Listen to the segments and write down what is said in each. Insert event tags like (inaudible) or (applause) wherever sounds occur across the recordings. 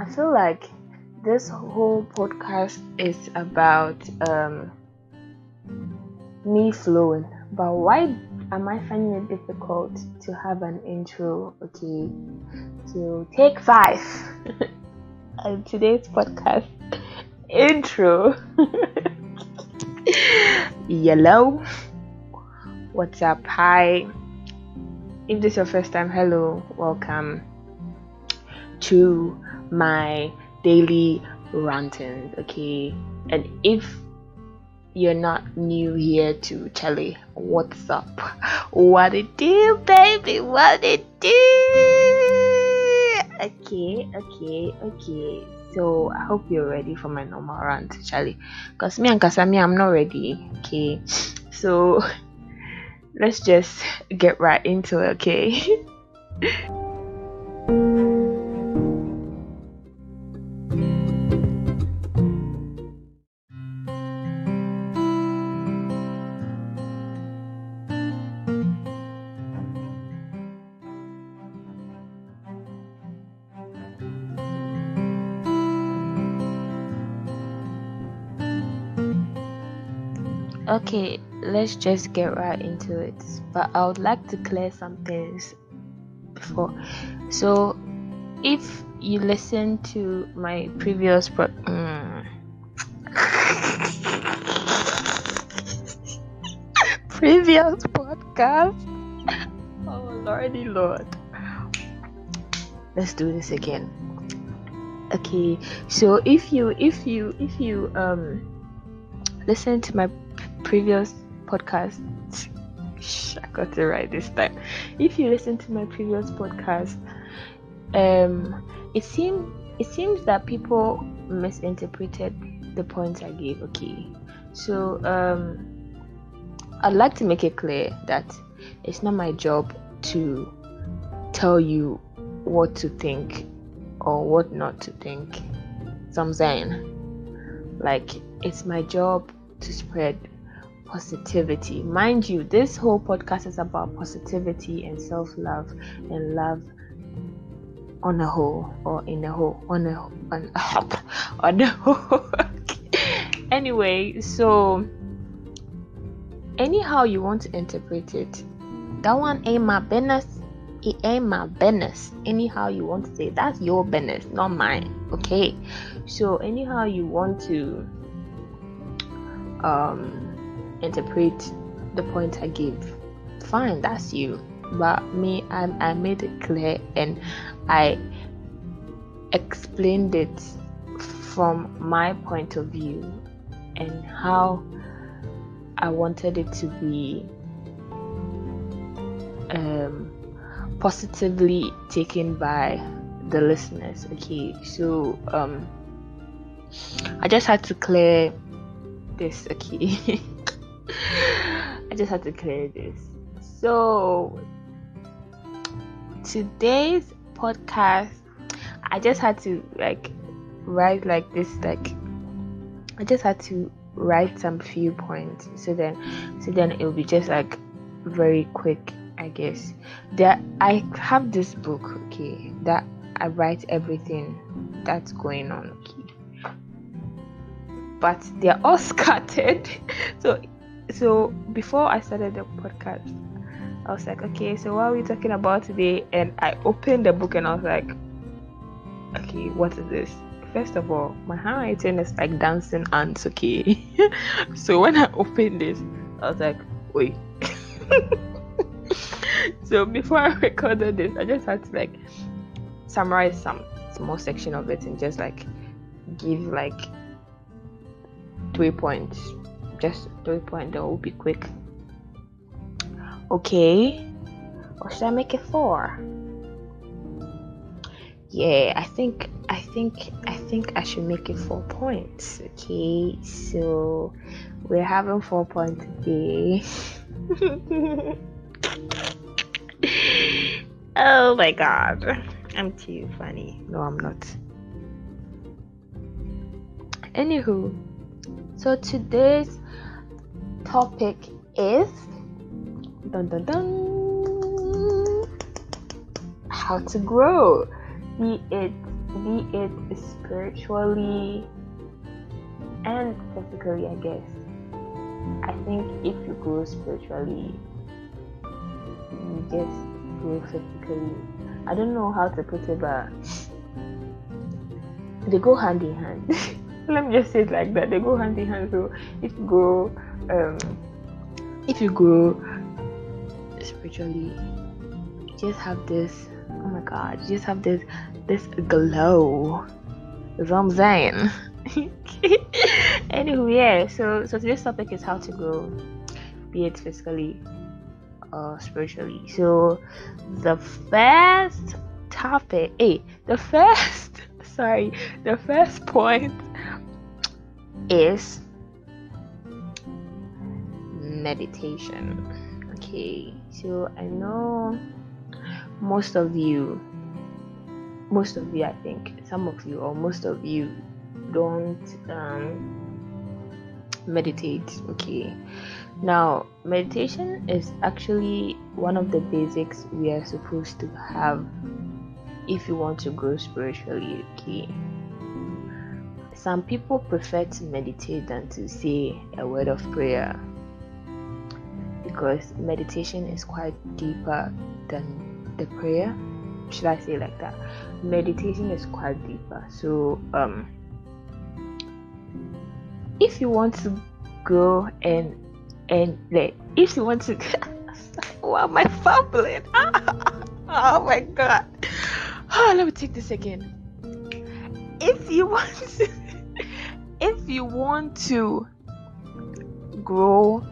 I feel like this whole podcast is about um, me flowing. But why am I finding it difficult to have an intro? Okay, so take five. (laughs) and today's podcast (laughs) intro. (laughs) Yellow. What's up? Hi. If this is your first time, hello, welcome to my daily ranting. Okay, and if you're not new here to Charlie, what's up? (laughs) What it do, baby? What it do? Okay, okay, okay. So I hope you're ready for my normal rant, Charlie. Cause me and Kasami, I'm not ready. Okay, (laughs) so (laughs) let's just get right into it. Okay. Okay let's just get right into it. But i would like to clear some things before. So if you listen to my previous pro- mm. (laughs) previous podcast? Oh lordy lord. Let's do this again. Okay so if you if you if you um listen to my previous podcast I got it right this time. If you listen to my previous podcast, um, it seemed it seems that people misinterpreted the points I gave. Okay, so um, I'd like to make it clear that it's not my job to tell you what to think or what not to think. So I'm saying, like, it's my job to spread positivity. Mind you, this whole podcast is about positivity and self love and love on a whole or in a whole on a on (laughs) on a whole. (laughs) anyway, so anyhow you want to interpret it, that one ain't my business. It ain't my business. Anyhow you want to say that's your business, not mine. Okay. So anyhow you want to um interpret the point I give. Fine, that's you. But me, I, I made it clear and I explained it from my point of view and how I wanted it to be um, positively taken by the listeners. Okay, so um, I just had to clear this. Okay. (laughs) I just had to clear this. So, today's podcast, I just had to like write like this, like, I just had to write some few points so then so then it'll be just like very quick i guess. That i have this book okay that i write everything that's going on okay. But they're all (laughs) scattered. So so before I started the podcast, I was like, okay, so what are we talking about today? And I opened the book and I was like, okay, what is this? First of all, my handwriting is like dancing ants, okay? (laughs) so when I opened this, I was like, wait. (laughs) so before I recorded this, I just had to like summarize some small section of it and just like give like three points just three point oh, that will be quick. Okay. Or should i make it four? Yeah i think i think i think i should make it four points. Okay so we're having four points today. (laughs) Oh my god. I'm too funny. No i'm not. Anywho so today's topic is dun, dun, dun, how to grow, be it be it spiritually and physically, I guess. I think if you grow spiritually, you just grow physically. I don't know how to put it, but they go hand in hand. (laughs) Let me just say it like that. They go hand in hand. So if you go um, if you grow spiritually, you just have this. Oh my God! You just have this this glow. Is what I'm saying. (laughs) anyway, yeah. So so today's topic is how to grow, be it physically or spiritually. So the first topic, hey, the first (laughs) sorry, the first point is meditation. Okay, so I know most of you, most of you, I think, some of you, or most of you don't um, meditate. Okay, now meditation is actually one of the basics we are supposed to have if you want to grow spiritually. Okay, some people prefer to meditate than to say a word of prayer because meditation is quite deeper than the prayer. Should i say like that? Meditation is quite deeper. So um if you want to go and and like if you want to (laughs) wow my fumbling (laughs) oh my god. Oh, (sighs) let me take this again. If you want to if you want to grow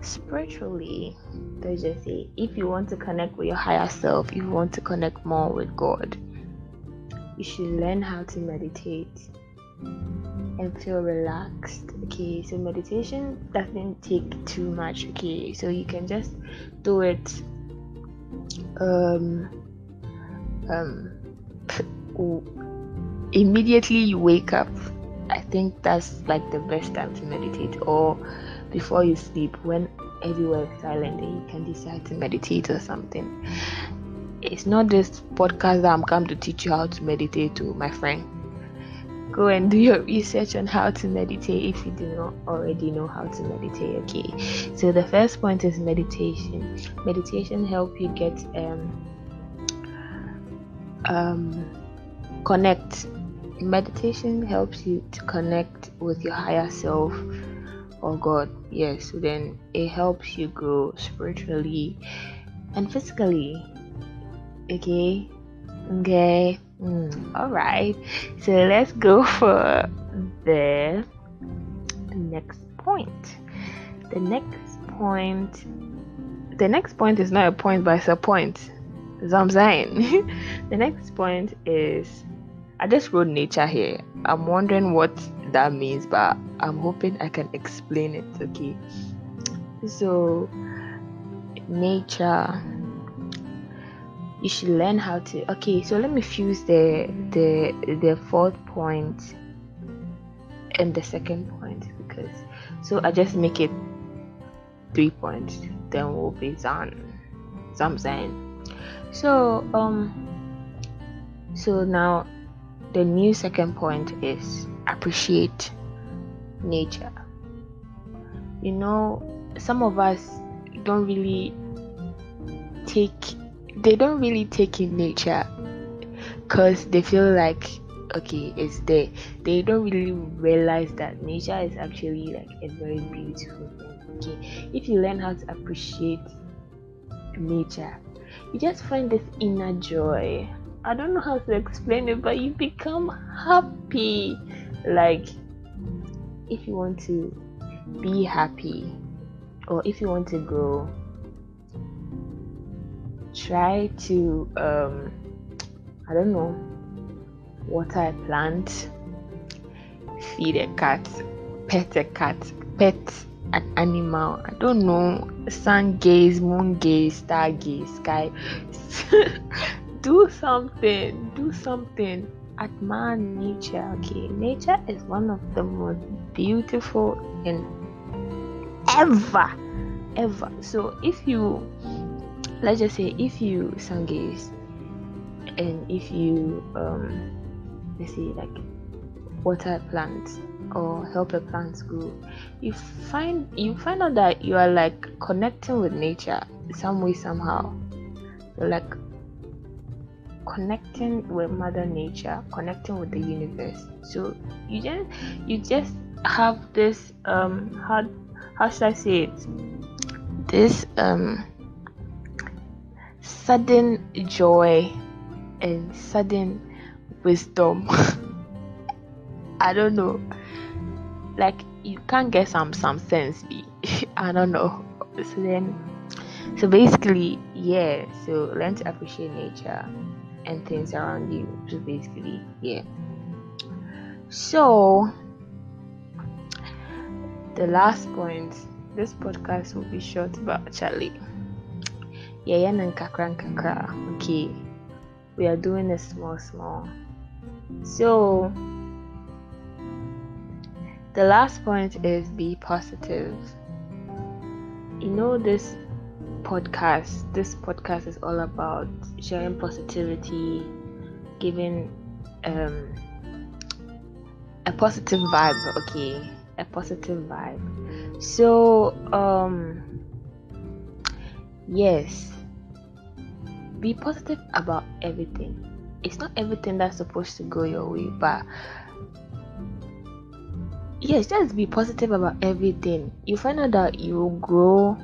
spiritually let's just say if you want to connect with your higher self if you want to connect more with god you should learn how to meditate and feel relaxed okay? So meditation doesn't take too much okay? So you can just do it um um (sniffs) immediately you wake up i think that's like the best time to meditate. Or before you sleep when everywhere is silent and you can decide to meditate or something. It's not this podcast that i'm come to teach you how to meditate to my friend. Go and do your research on how to meditate if you do not already know how to meditate okay? So the first point is meditation. Meditation help you get um um connect meditation helps you to connect with your higher self or god. Yes so then it helps you grow spiritually and physically. Okay? Okay? Mm, all right, so let's go for the next point. The next point, the next point is not a point, but it's a point. That's (laughs) the next point is I just wrote nature here. I'm wondering what that means, but I'm hoping I can explain it. Okay, so nature you should learn how to okay so let me fuse the the the fourth point and the second point because so i just make it three points then we'll be done so i'm saying so um so now the new second point is appreciate nature. You know some of us don't really take they don't really take in nature because they feel like okay it's there. They don't really realize that nature is actually like a very beautiful thing okay? If you learn how to appreciate nature you just find this inner joy i don't know how to explain it but you become happy like if you want to be happy or if you want to grow try to um, I don't know water a plant, feed a cat, pet a cat, pet an animal. I don't know sun gaze, moon gaze, star gaze, sky. (laughs) do something. Do something. Admire nature. Okay, nature is one of the most beautiful in ever, ever. So if you let's just say if you sun gaze and if you um let's say like water plants or help a plant grow you find you find out that you are like connecting with nature some way somehow like connecting with mother nature connecting with the universe. So you just you just have this um how how should i say it? This um sudden joy and sudden wisdom. (laughs) I don't know. Like you can't get some some sense be (laughs) i don't know. So then so basically yeah so learn to appreciate nature and things around you so basically yeah. So the last point this podcast will be short but charlie yeah yeah nkakra nkakra okay. We are doing a small small. So the last point is be positive. You know this podcast this podcast is all about sharing positivity giving um a positive vibe okay a positive vibe. So um yes be positive about everything. It's not everything that's supposed to go your way but yes just be positive about everything. You find out that you will grow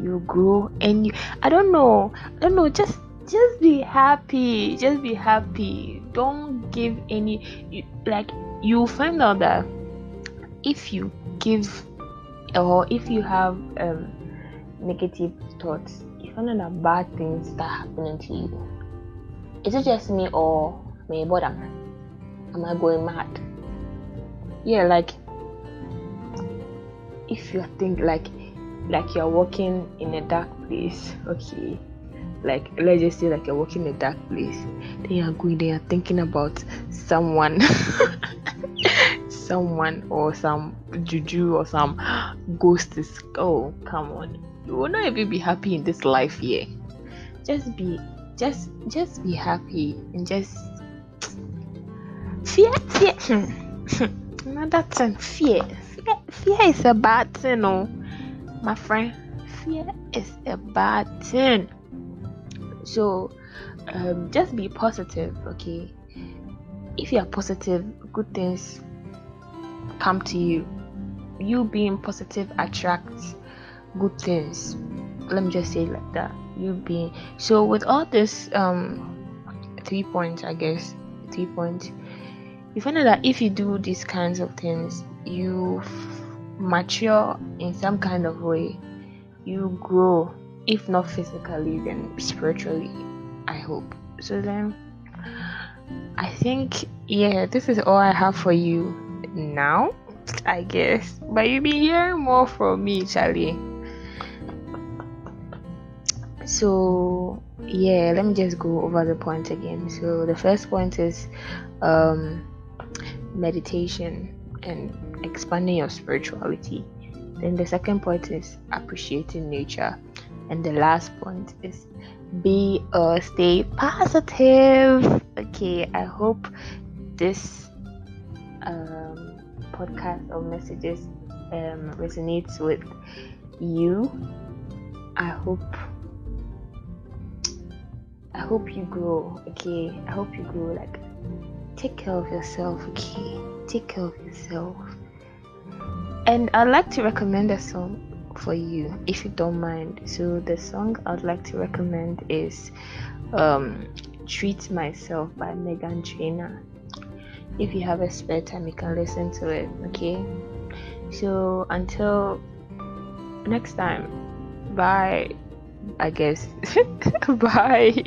you grow and you i don't know i don't know just just be happy just be happy. Don't give any you, like you find out that if you give or if you have um negative thoughts you find out that bad things start happening to you. Is it just me or me but am i going mad? Yeah like if you think like like you're walking in a dark place okay? Like let's just say like you're walking in a dark place. Then you're going there you're thinking about someone. (laughs) Someone or some juju or some ghost is oh come on. You will not even be happy in this life here. Just be just just be happy and just fear fear. Hmm. Hmm. Another thing fear. Fear fear is a bad thing oh my friend fear is a bad thing. So um, just be positive okay? If you are positive good things come to you. You being positive attracts good things. Let me just say like that. You being so with all this um three points i guess three points you find out that if you do these kinds of things you mature in some kind of way you grow if not physically then spiritually i hope. So then i think yeah this is all i have for you now i guess. But you'll be hearing more from me charlie. So yeah let me just go over the points again. So the first point is um meditation and expanding your spirituality then the second point is appreciating nature and the last point is be or stay positive okay i hope this um, podcast or messages um, resonates with you i hope I hope you grow, okay? I hope you grow. Like, take care of yourself, okay? Take care of yourself. And I'd like to recommend a song for you, if you don't mind. So, the song I'd like to recommend is um, Treat Myself by Meghan Trainor. If you have a spare time, you can listen to it, okay? So, until next time, bye. I guess. (laughs) Bye.